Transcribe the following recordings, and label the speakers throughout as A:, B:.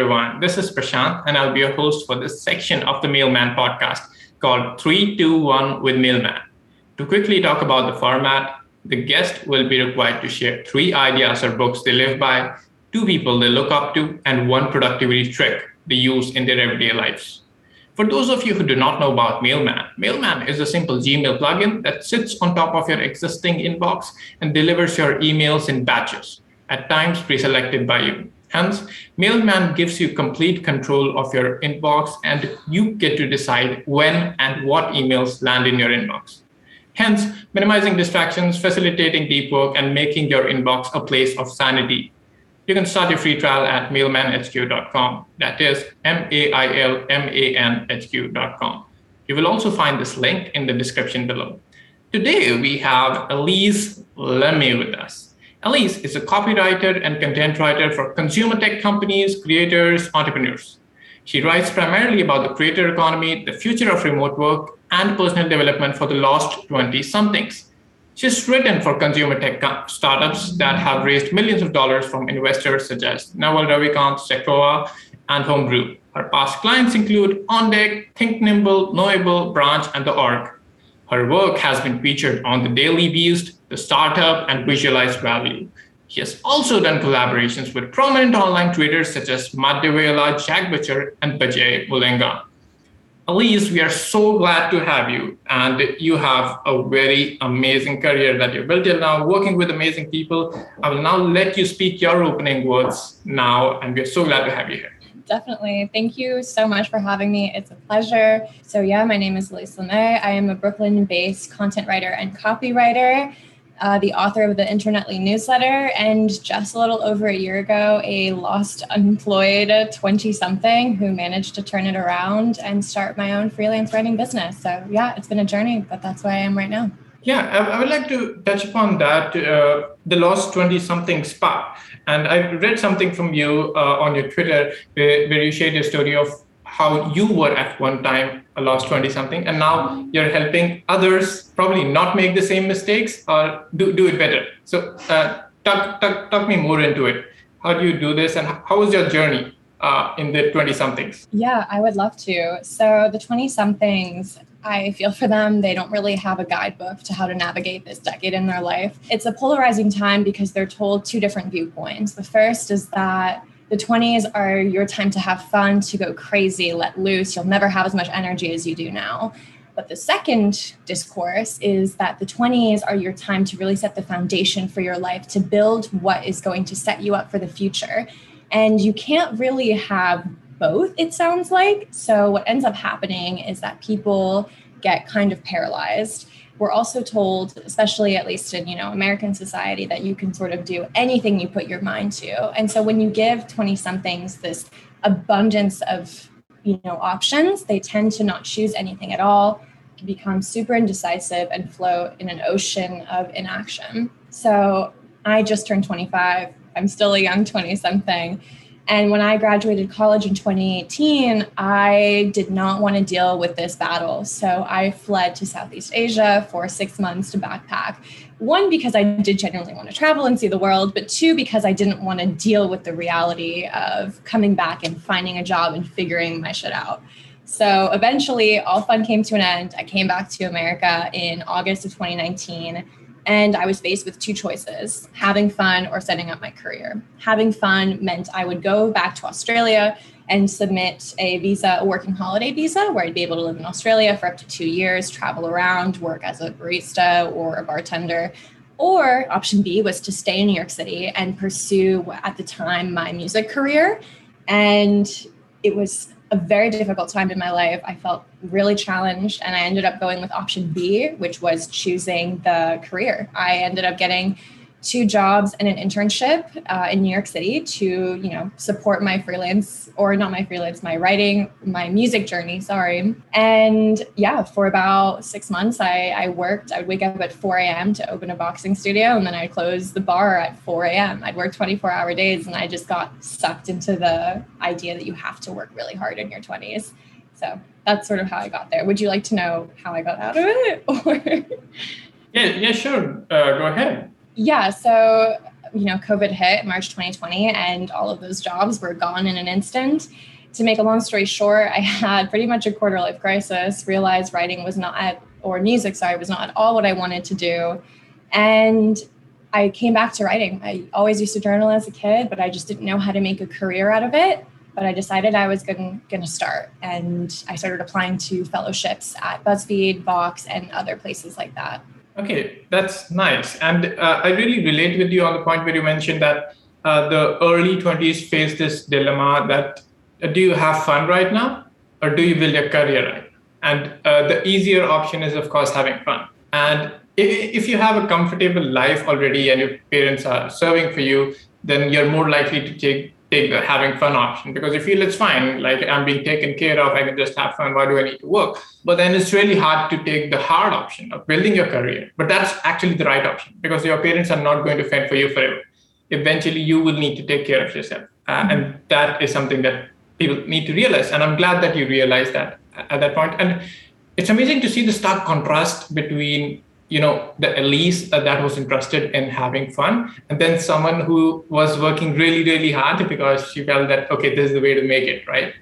A: everyone. This is Prashant, and I'll be your host for this section of the Mailman podcast called 321 with Mailman. To quickly talk about the format, the guest will be required to share three ideas or books they live by, two people they look up to, and one productivity trick they use in their everyday lives. For those of you who do not know about Mailman, Mailman is a simple Gmail plugin that sits on top of your existing inbox and delivers your emails in batches, at times pre selected by you. Hence, Mailman gives you complete control of your inbox and you get to decide when and what emails land in your inbox. Hence, minimizing distractions, facilitating deep work, and making your inbox a place of sanity you can start your free trial at mailmanhq.com. That is M A I L M A N H Q.com. You will also find this link in the description below. Today, we have Alice Lemée with us. Alice is a copywriter and content writer for consumer tech companies, creators, entrepreneurs. She writes primarily about the creator economy, the future of remote work, and personal development for the lost 20 somethings. She's written for consumer tech startups that have raised millions of dollars from investors such as Naval Ravikant, Sequoia, and Homebrew. Her past clients include OnDeck, Think Nimble, Knowable, Branch, and The Org. Her work has been featured on The Daily Beast, The Startup, and Visualize Value. He has also done collaborations with prominent online traders such as Matt D'Avella, Jack Butcher, and Bajay Mulenga. Alice, we are so glad to have you. And you have a very amazing career that you've built now, working with amazing people. I will now let you speak your opening words now. And we're so glad to have you here.
B: Definitely. Thank you so much for having me. It's a pleasure. So, yeah, my name is Alice Lemée. I am a Brooklyn based content writer and copywriter uh, the author of the Internetly newsletter, and just a little over a year ago, a lost unemployed 20 something who managed to turn it around and start my own freelance writing business. So, yeah, it's been a journey, but that's where I am right now.
A: Yeah, I, would like to touch upon that uh, the lost 20 something spark. And I read something from you uh, on your Twitter where, where you shared a story of how you were at one time a lost 20 something and now you're helping others probably not make the same mistakes or do, do it better so uh, talk, talk, talk me more into it how do you do this and how was your journey uh, in the 20 somethings
B: yeah i would love to so the 20 somethings I feel for them. They don't really have a guidebook to how to navigate this decade in their life. It's a polarizing time because they're told two different viewpoints. The first is that the 20s are your time to have fun, to go crazy, let loose. You'll never have as much energy as you do now. But the second discourse is that the 20s are your time to really set the foundation for your life, to build what is going to set you up for the future. And you can't really have both, it sounds like. So, what ends up happening is that people get kind of paralyzed we're also told especially at least in you know american society that you can sort of do anything you put your mind to. And so when you give 20 somethings this abundance of you know options they tend to not choose anything at all. Become super indecisive and float in an ocean of inaction. So i just turned 25 i'm still a young 20 something and when I graduated college in 2018, I did not want to deal with this battle. So I fled to Southeast Asia for six months to backpack. One, because I did genuinely want to travel and see the world, but two, because I didn't want to deal with the reality of coming back and finding a job and figuring my shit out. So eventually, all fun came to an end. I came back to America in August of 2019 and I was faced with two choices having fun or setting up my career. Having fun meant I would go back to Australia and submit a visa, a working holiday visa, where I'd be able to live in Australia for up to two years, travel around, work as a barista or a bartender. Or option B was to stay in New York City and pursue, at the time, my music career. And it was a very difficult time in my life. I felt really challenged, and I ended up going with option B, which was choosing the career. I ended up getting two jobs and an internship uh, in New York City to, you know, support my freelance or not my freelance, my writing, my music journey. Sorry. And yeah, for about six months, I, I worked. I would wake up at 4 a.m. to open a boxing studio, and then I'd close the bar at 4 a.m. I'd work 24 hour days, and I just got sucked into the idea that you have to work really hard in your 20s. So that's sort of how I got there. Would you like to know how I got out of it?
A: Or yeah, yeah, sure. Uh, go ahead.
B: Yeah. So, you know, COVID hit March 2020 and all of those jobs were gone in an instant. To make a long story short, I had pretty much a quarter life crisis, realized writing was not at, or music, sorry, was not at all what I wanted to do. And I came back to writing. I always used to journal as a kid, but I just didn't know how to make a career out of it. But I decided I was going to start. And I started applying to fellowships at BuzzFeed, Vox, and other places like that.
A: Okay, that's nice. And uh, I really relate with you on the point where you mentioned that uh, the early 20s face this dilemma that uh, do you have fun right now or do you build your career right? And uh, the easier option is, of course, having fun. And if you have a comfortable life already and your parents are serving for you, then you're more likely to take take the having fun option because you feel it's fine, like I'm being taken care of, I can just have fun. Why do I need to work? But then it's really hard to take the hard option of building your career. But that's actually the right option because your parents are not going to fend for you forever. Eventually, you will need to take care of yourself, uh, mm-hmm. and that is something that people need to realize. And I'm glad that you realized that at that point. And it's amazing to see the stark contrast between you know the alice uh, that was interested in having fun. And then someone who was working really really hard because she felt that okay this is the way to make it right?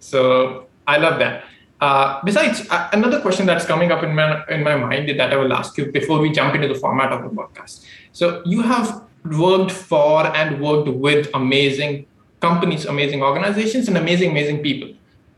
A: So i love that. Uh, besides uh, another question that's coming up in my in my mind that i will ask you before we jump into the format of the podcast. So you have worked for and worked with amazing companies amazing organizations and amazing amazing people.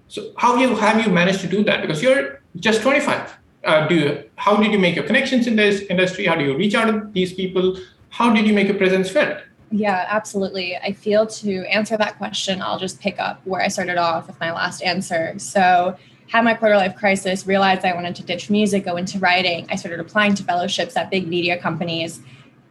A: So how you have you managed to do that? Because you're just 25 uh, do you, how did you make your connections in this industry? How do you reach out to these people? How did you make your presence felt?
B: Yeah, absolutely. I feel to answer that question, I'll just pick up where I started off with my last answer. So, had my quarter life crisis, realized I wanted to ditch music, go into writing. I started applying to fellowships at big media companies.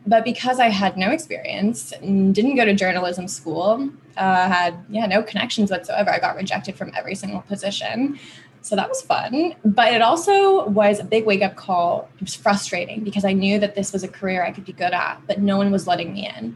B: But because I had no experience, didn't go to journalism school, uh, had yeah no connections whatsoever, I got rejected from every single position. So that was fun. But it also was a big wake up call. It was frustrating because I knew that this was a career I could be good at, but no one was letting me in.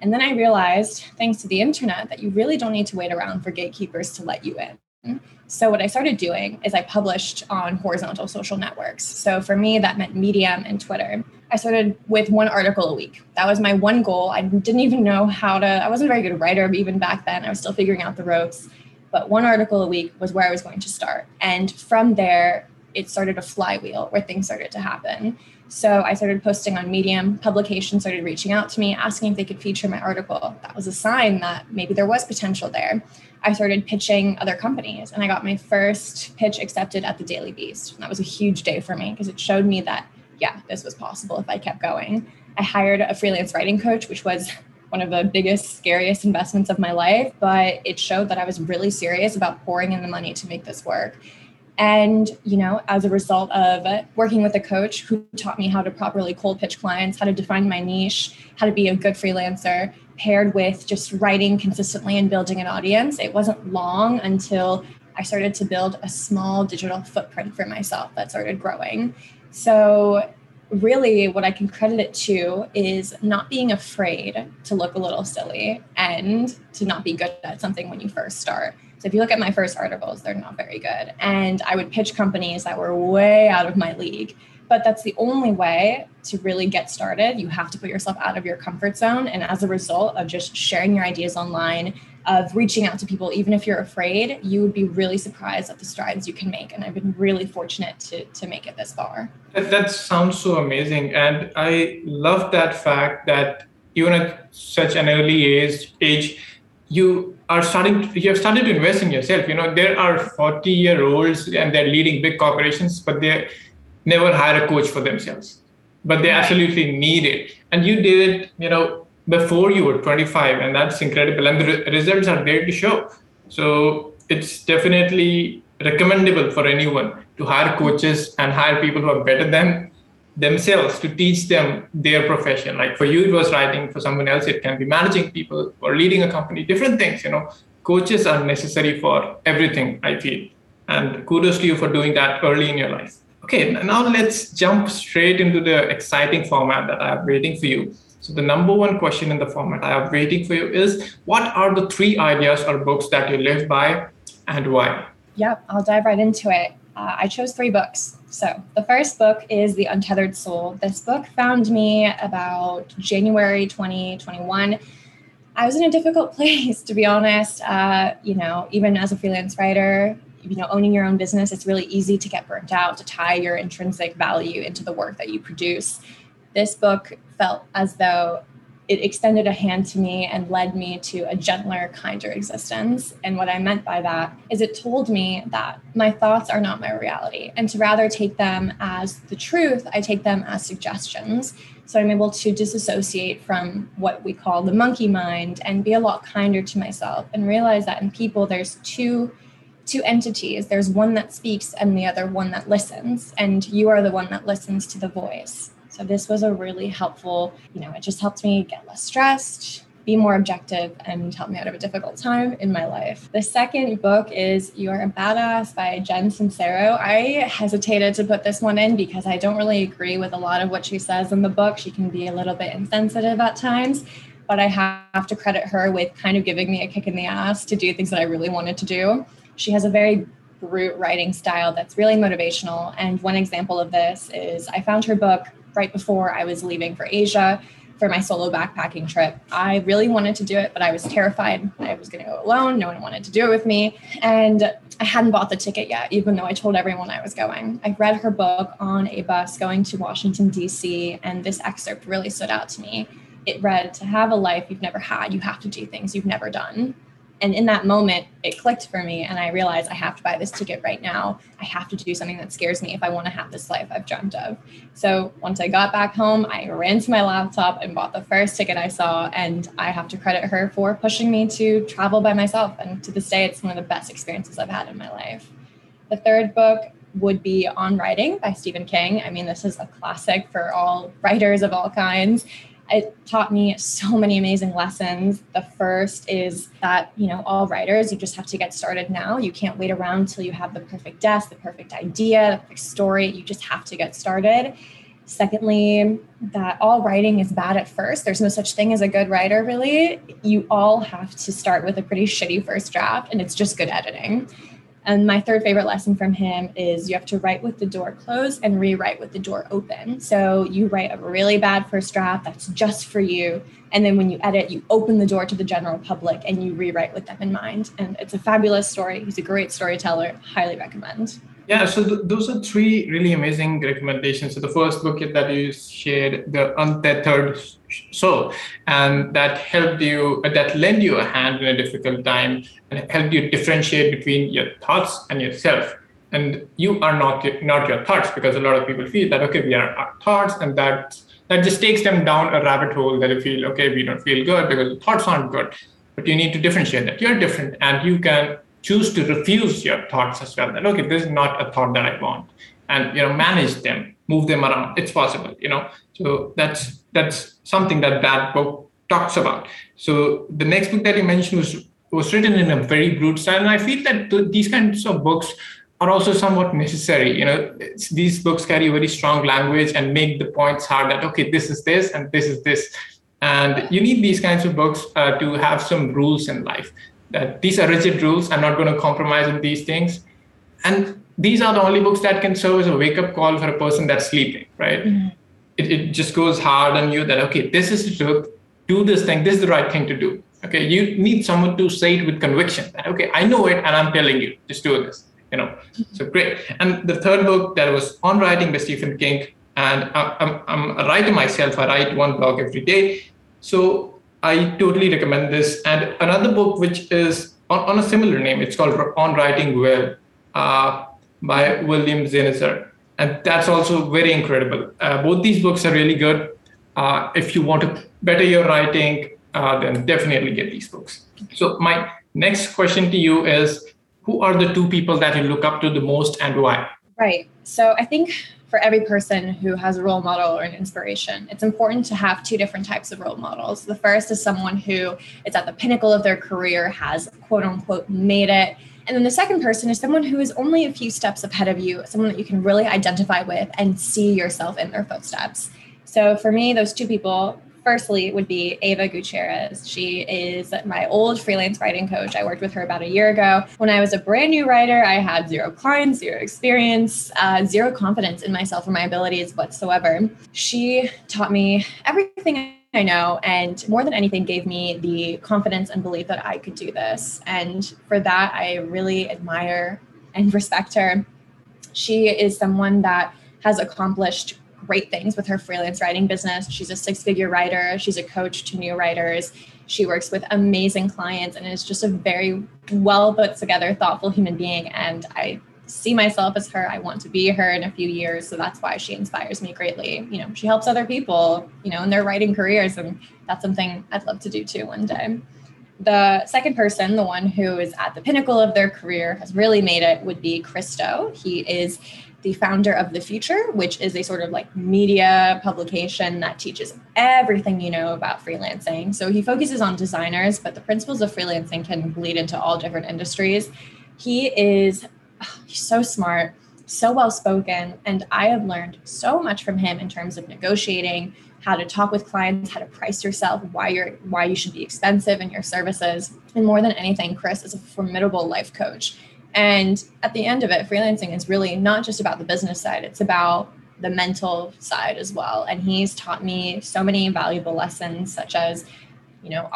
B: And then I realized, thanks to the internet, that you really don't need to wait around for gatekeepers to let you in. So, what I started doing is I published on horizontal social networks. So, for me, that meant Medium and Twitter. I started with one article a week. That was my one goal. I didn't even know how to, I wasn't a very good writer even back then. I was still figuring out the ropes but one article a week was where I was going to start. And from there, it started a flywheel where things started to happen. So I started posting on Medium. Publications started reaching out to me, asking if they could feature my article. That was a sign that maybe there was potential there. I started pitching other companies, and I got my first pitch accepted at the Daily Beast. And that was a huge day for me because it showed me that, yeah, this was possible if I kept going. I hired a freelance writing coach, which was one of the biggest, scariest investments of my life, but it showed that I was really serious about pouring in the money to make this work. And, you know, as a result of working with a coach who taught me how to properly cold pitch clients, how to define my niche, how to be a good freelancer, paired with just writing consistently and building an audience, it wasn't long until I started to build a small digital footprint for myself that started growing. So really what I can credit it to is not being afraid to look a little silly and to not be good at something when you first start. So if you look at my first articles, they're not very good. And I would pitch companies that were way out of my league. But that's the only way to really get started. You have to put yourself out of your comfort zone. And as a result of just sharing your ideas online, of reaching out to people, even if you're afraid, you would be really surprised at the strides you can make. And I've been really fortunate to, to make it this far.
A: That, that sounds so amazing. And I love that fact that even at such an early age, age you are starting to, you have started to invest in yourself you know there are 40 year olds and they're leading big corporations but they never hire a coach for themselves but they absolutely need it and you did it you know before you were 25 and that's incredible and the re- results are there to show. So it's definitely recommendable for anyone to hire coaches and hire people who are better than themselves to teach them their profession. Like for you it was writing for someone else it can be managing people or leading a company different things you know. Coaches are necessary for everything i feel and kudos to you for doing that early in your life. Okay now let's jump straight into the exciting format that i have waiting for you so the number one question in the format I have waiting for you is what are the three ideas or books that you live by and why?
B: Yep, I'll dive right into it. uh, I chose three books. So the first book is The Untethered Soul. This book found me about January 2021. I was in a difficult place, to be honest. Uh, you know, even as a freelance writer, you know, owning your own business, it's really easy to get burnt out, to tie your intrinsic value into the work that you produce. This book felt as though it extended a hand to me and led me to a gentler, kinder existence. And what I meant by that is it told me that my thoughts are not my reality, and to rather take them as the truth, I take them as suggestions. So I'm able to disassociate from what we call the monkey mind and be a lot kinder to myself and realize that in people, there's two two entities there's one that speaks and the other one that listens and you are the one that listens to the voice so this was a really helpful, you know, it just helped me get less stressed, be more objective, and help me out of a difficult time in my life. The second book is You're a Badass by Jen Sincero. I hesitated to put this one in because I don't really agree with a lot of what she says in the book. She can be a little bit insensitive at times but I have to credit her with kind of giving me a kick in the ass to do things that I really wanted to do. She has a very brute writing style that's really motivational. And one example of this is I found her book right before I was leaving for Asia for my solo backpacking trip. I really wanted to do it, but I was terrified I was going to go alone. No one wanted to do it with me. And I hadn't bought the ticket yet, even though I told everyone I was going. I read her book on a bus going to Washington, D.C., and this excerpt really stood out to me. It read, To have a life you've never had, you have to do things you've never done. And in that moment, it clicked for me. And I realized I have to buy this ticket right now. I have to do something that scares me if I want to have this life I've dreamt of. So once I got back home, I ran to my laptop and bought the first ticket I saw. And I have to credit her for pushing me to travel by myself. And to this day, it's one of the best experiences I've had in my life. The third book would be On Writing by Stephen King. I mean, this is a classic for all writers of all kinds it taught me so many amazing lessons. The first is that, you know, all writers, you just have to get started now. You can't wait around till you have the perfect desk, the perfect idea, the perfect story. You just have to get started. Secondly, that all writing is bad at first. There's no such thing as a good writer, really. You all have to start with a pretty shitty first draft, and it's just good editing. And my third favorite lesson from him is you have to write with the door closed and rewrite with the door open. So you write a really bad first draft that's just for you. And then when you edit, you open the door to the general public and you rewrite with them in mind. And it's a fabulous story. He's a great storyteller. Highly recommend.
A: Yeah, so th- those are three really amazing recommendations. So the first book that you shared, The Untethered Soul, and that helped you, uh, that lent you a hand in a difficult time and helped you differentiate between your thoughts and yourself. And you are not not your thoughts because a lot of people feel that okay, we are our thoughts, and that that just takes them down a rabbit hole that they feel okay, we don't feel good because the thoughts aren't good. But you need to differentiate that you're different, and you can choose to refuse your thoughts as well. That okay this is not a thought that i want. And you know manage them move them around. It's possible you know. So that's that's something that that book talks about. So the next book that you mentioned was was written in a very brute style. And i feel that th- these kinds of books are also somewhat necessary. You know these books carry very strong language and make the points hard that okay this is this and this is this. And you need these kinds of books uh, to have some rules in life that these are rigid rules. I'm not going to compromise on these things. And these are the only books that can serve as a wake up call for a person that's sleeping, right? Mm-hmm. It, it just goes hard on you that, okay, this is the truth. Do this thing. This is the right thing to do. Okay. You need someone to say it with conviction that, okay, I know it and I'm telling you, just do this, you know? Mm-hmm. So great. And the third book that was on writing by Stephen King. And I'm, I'm a writer myself. I write one blog every day. So I totally recommend this. And another book, which is on, on a similar name, it's called On Writing Well uh, by William Zinsser. And that's also very incredible. Uh, both these books are really good. Uh, if you want to better your writing, uh, then definitely get these books. So, my next question to you is Who are the two people that you look up to the most and why?
B: Right. So, I think for every person who has a role model or an inspiration. It's important to have two different types of role models. The first is someone who is at the pinnacle of their career, has quote unquote made it. And then the second person is someone who is only a few steps ahead of you, someone that you can really identify with and see yourself in their footsteps. So for me, those two people, firstly would be Ava Gutierrez. She is my old freelance writing coach. I worked with her about a year ago. When I was a brand new writer, I had zero clients, zero experience, uh, zero confidence in myself or my abilities whatsoever. She taught me everything I know, and more than anything, gave me the confidence and belief that I could do this. And for that, I really admire and respect her. She is someone that has accomplished great things with her freelance writing business. She's a six figure writer, she's a coach to new writers. She works with amazing clients and is just a very well put together, thoughtful human being. And I see myself as her. I want to be her in a few years. So that's why she inspires me greatly. You know, she helps other people, you know, in their writing careers. And that's something I'd love to do too one day. The second person, the one who is at the pinnacle of their career, has really made it, would be Chris Do. He is the founder of The Futur, which is a sort of like media publication that teaches everything you know about freelancing. So he focuses on designers, but the principles of freelancing can bleed into all different industries. He is so smart, so well spoken, and I have learned so much from him in terms of negotiating, how to talk with clients, how to price yourself, why you're why you should be expensive in your services. And more than anything, Chris is a formidable life coach and at the end of it, freelancing is really not just about the business side, it's about the mental side as well. And he's taught me so many valuable lessons, such as, you know,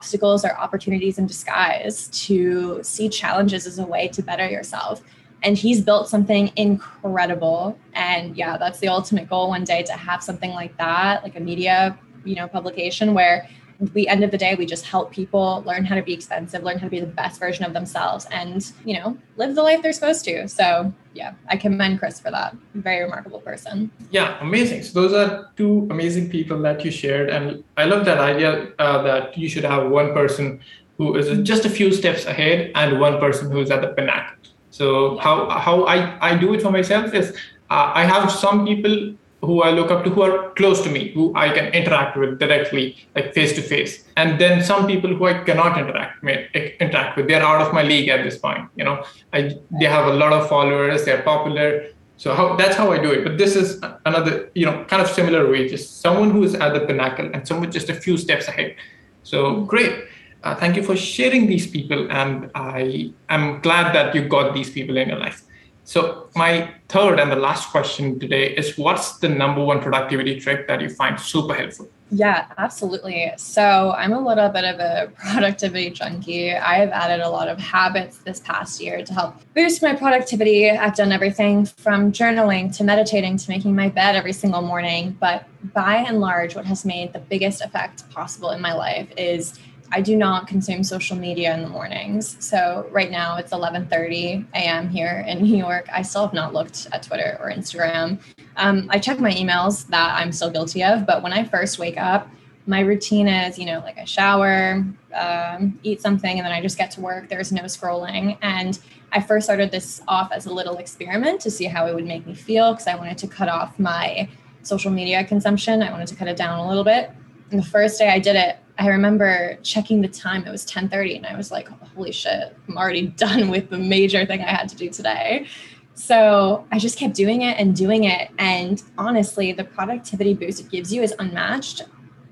B: obstacles are opportunities in disguise, to see challenges as a way to better yourself. And he's built something incredible. And yeah, that's the ultimate goal one day to have something like that, like a media, you know, publication where the end of the day we just help people learn how to be expensive learn how to be the best version of themselves and you know live the life they're supposed to. So yeah i commend chris for that. Very remarkable person.
A: Yeah amazing. So those are two amazing people that you shared and i love that idea uh, that you should have one person who is just a few steps ahead and one person who is at the pinnacle so how how i i do it for myself is uh, i have some people who I look up to, who are close to me, who I can interact with directly, like face to face. And then some people who I cannot interact interact with, they're out of my league at this point. You know, I, they have a lot of followers, they're popular. So how, that's how I do it. But this is another, you know, kind of similar way, just someone who is at the pinnacle and someone just a few steps ahead. So great. Uh, thank you for sharing these people, and I am glad that you got these people in your life. So, my third and the last question today is what's the number one productivity trick that you find super helpful?
B: Yeah, absolutely. So, I'm a little bit of a productivity junkie. I have added a lot of habits this past year to help boost my productivity. I've done everything from journaling to meditating to making my bed every single morning. But by and large, what has made the biggest effect possible in my life is I do not consume social media in the mornings. So right now it's 11:30 a.m. here in New York. I still have not looked at Twitter or Instagram. Um, I check my emails that I'm still guilty of, but when I first wake up, my routine is, you know, like I shower, um, eat something, and then I just get to work. There's no scrolling. And I first started this off as a little experiment to see how it would make me feel because I wanted to cut off my social media consumption. I wanted to cut it down a little bit. And the first day I did it, I remember checking the time. It was 10:30 and I was like, "Holy shit, I'm already done with the major thing I had to do today." So, I just kept doing it and doing it and honestly, the productivity boost it gives you is unmatched.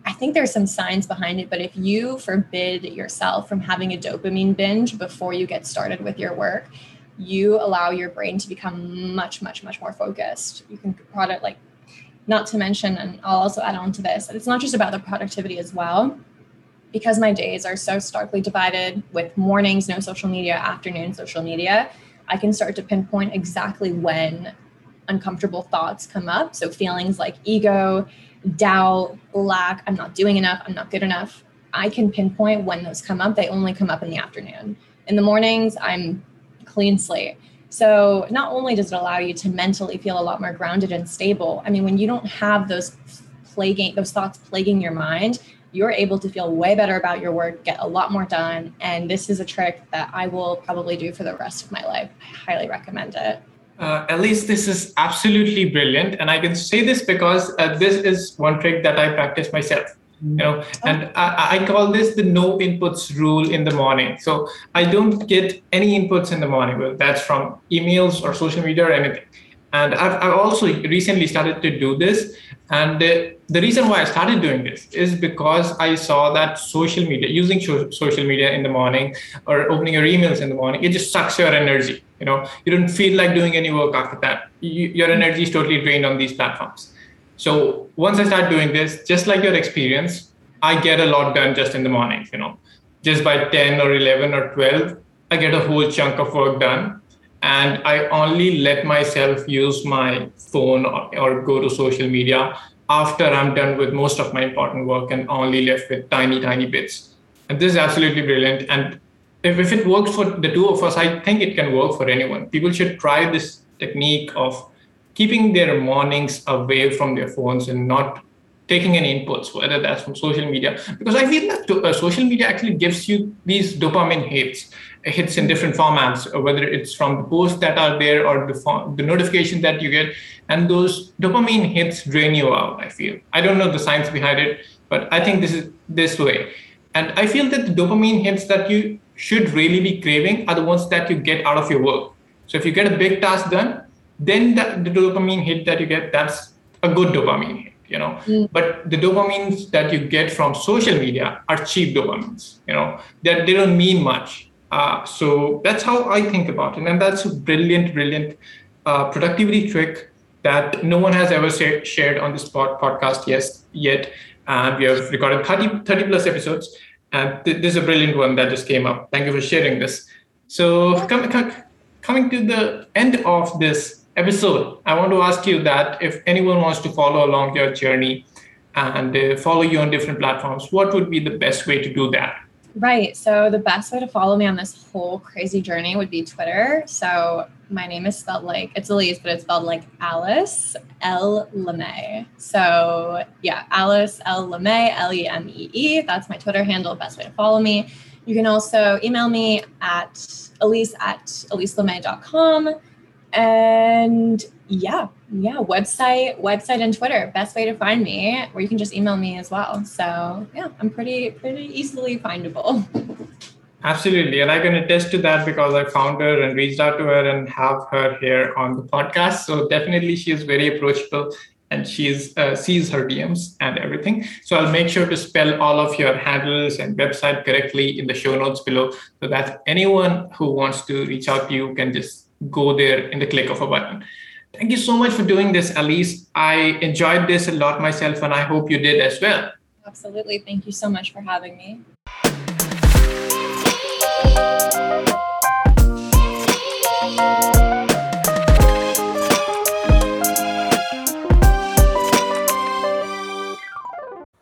B: I think there's some science behind it, but if you forbid yourself from having a dopamine binge before you get started with your work, you allow your brain to become much much much more focused. You can product like not to mention and I'll also add on to this, it's not just about the productivity as well because my days are so starkly divided with mornings, no social media, afternoon, social media, I can start to pinpoint exactly when uncomfortable thoughts come up. So feelings like ego, doubt, lack, I'm not doing enough, I'm not good enough. I can pinpoint when those come up. They only come up in the afternoon. In the mornings, I'm clean slate. So not only does it allow you to mentally feel a lot more grounded and stable, I mean, when you don't have those plaguing those thoughts plaguing your mind, you're able to feel way better about your work, get a lot more done. And this is a trick that I will probably do for the rest of my life. I highly recommend it.
A: Uh, at least this is absolutely brilliant. And I can say this because uh, this is one trick that I practice myself. You know, and I, I call this the no inputs rule in the morning. So I don't get any inputs in the morning, whether that's from emails or social media or anything And I've, I've also recently started to do this. And the, the reason why I started doing this is because I saw that social media, using social media in the morning or opening your emails in the morning, it just sucks your energy. You know, you don't feel like doing any work after that. You, your energy is totally drained on these platforms. So once I start doing this, just like your experience, I get a lot done just in the mornings, You know, just by 10 or 11 or 12, I get a whole chunk of work done and I only let myself use my phone or, or, go to social media after I'm done with most of my important work and only left with tiny, tiny bits. And this is absolutely brilliant. And if, if it works for the two of us, I think it can work for anyone. People should try this technique of keeping their mornings away from their phones and not taking any inputs, whether that's from social media, because I feel that uh, social media actually gives you these dopamine hits hits in different formats, whether it's from the posts that are there or the, form, the notification that you get. And those dopamine hits drain you out, I feel. I don't know the science behind it, but I think this is this way. And I feel that the dopamine hits that you should really be craving are the ones that you get out of your work. So if you get a big task done, then the, the dopamine hit that you get, that's a good dopamine hit you know mm. but the dopamines that you get from social media are cheap dopamines you know that they don't mean much uh, so that's how I think about it. And that's a brilliant, brilliant uh, productivity trick that no one has ever say, shared on this pod, podcast yes, yet. And we have recorded 30, 30 plus episodes. And th- this is a brilliant one that just came up. Thank you for sharing this. So com- com- coming to the end of this episode, I want to ask you that if anyone wants to follow along your journey and uh, follow you on different platforms, what would be the best way to do that?
B: Right. So the best way to follow me on this whole crazy journey would be Twitter. So my name is spelled like it's Elise, but it's spelled like Alice L Lemée. So yeah, Alice L Lemée, L E M E E. That's my Twitter handle. Best way to follow me. You can also email me at alice at alicelemee.com. And yeah, yeah, website, website and Twitter, best way to find me, or you can just email me as well. So yeah, I'm pretty, pretty easily findable.
A: Absolutely. And I can attest to that because I found her and reached out to her and have her here on the podcast. So definitely she is very approachable and she's uh, sees her DMs and everything. So I'll make sure to spell all of your handles and website correctly in the show notes below so that anyone who wants to reach out to you can just go there in the click of a button. Thank you so much for doing this, Alice. I enjoyed this a lot myself, and I hope you did as well.
B: Absolutely. Thank you so much for having me.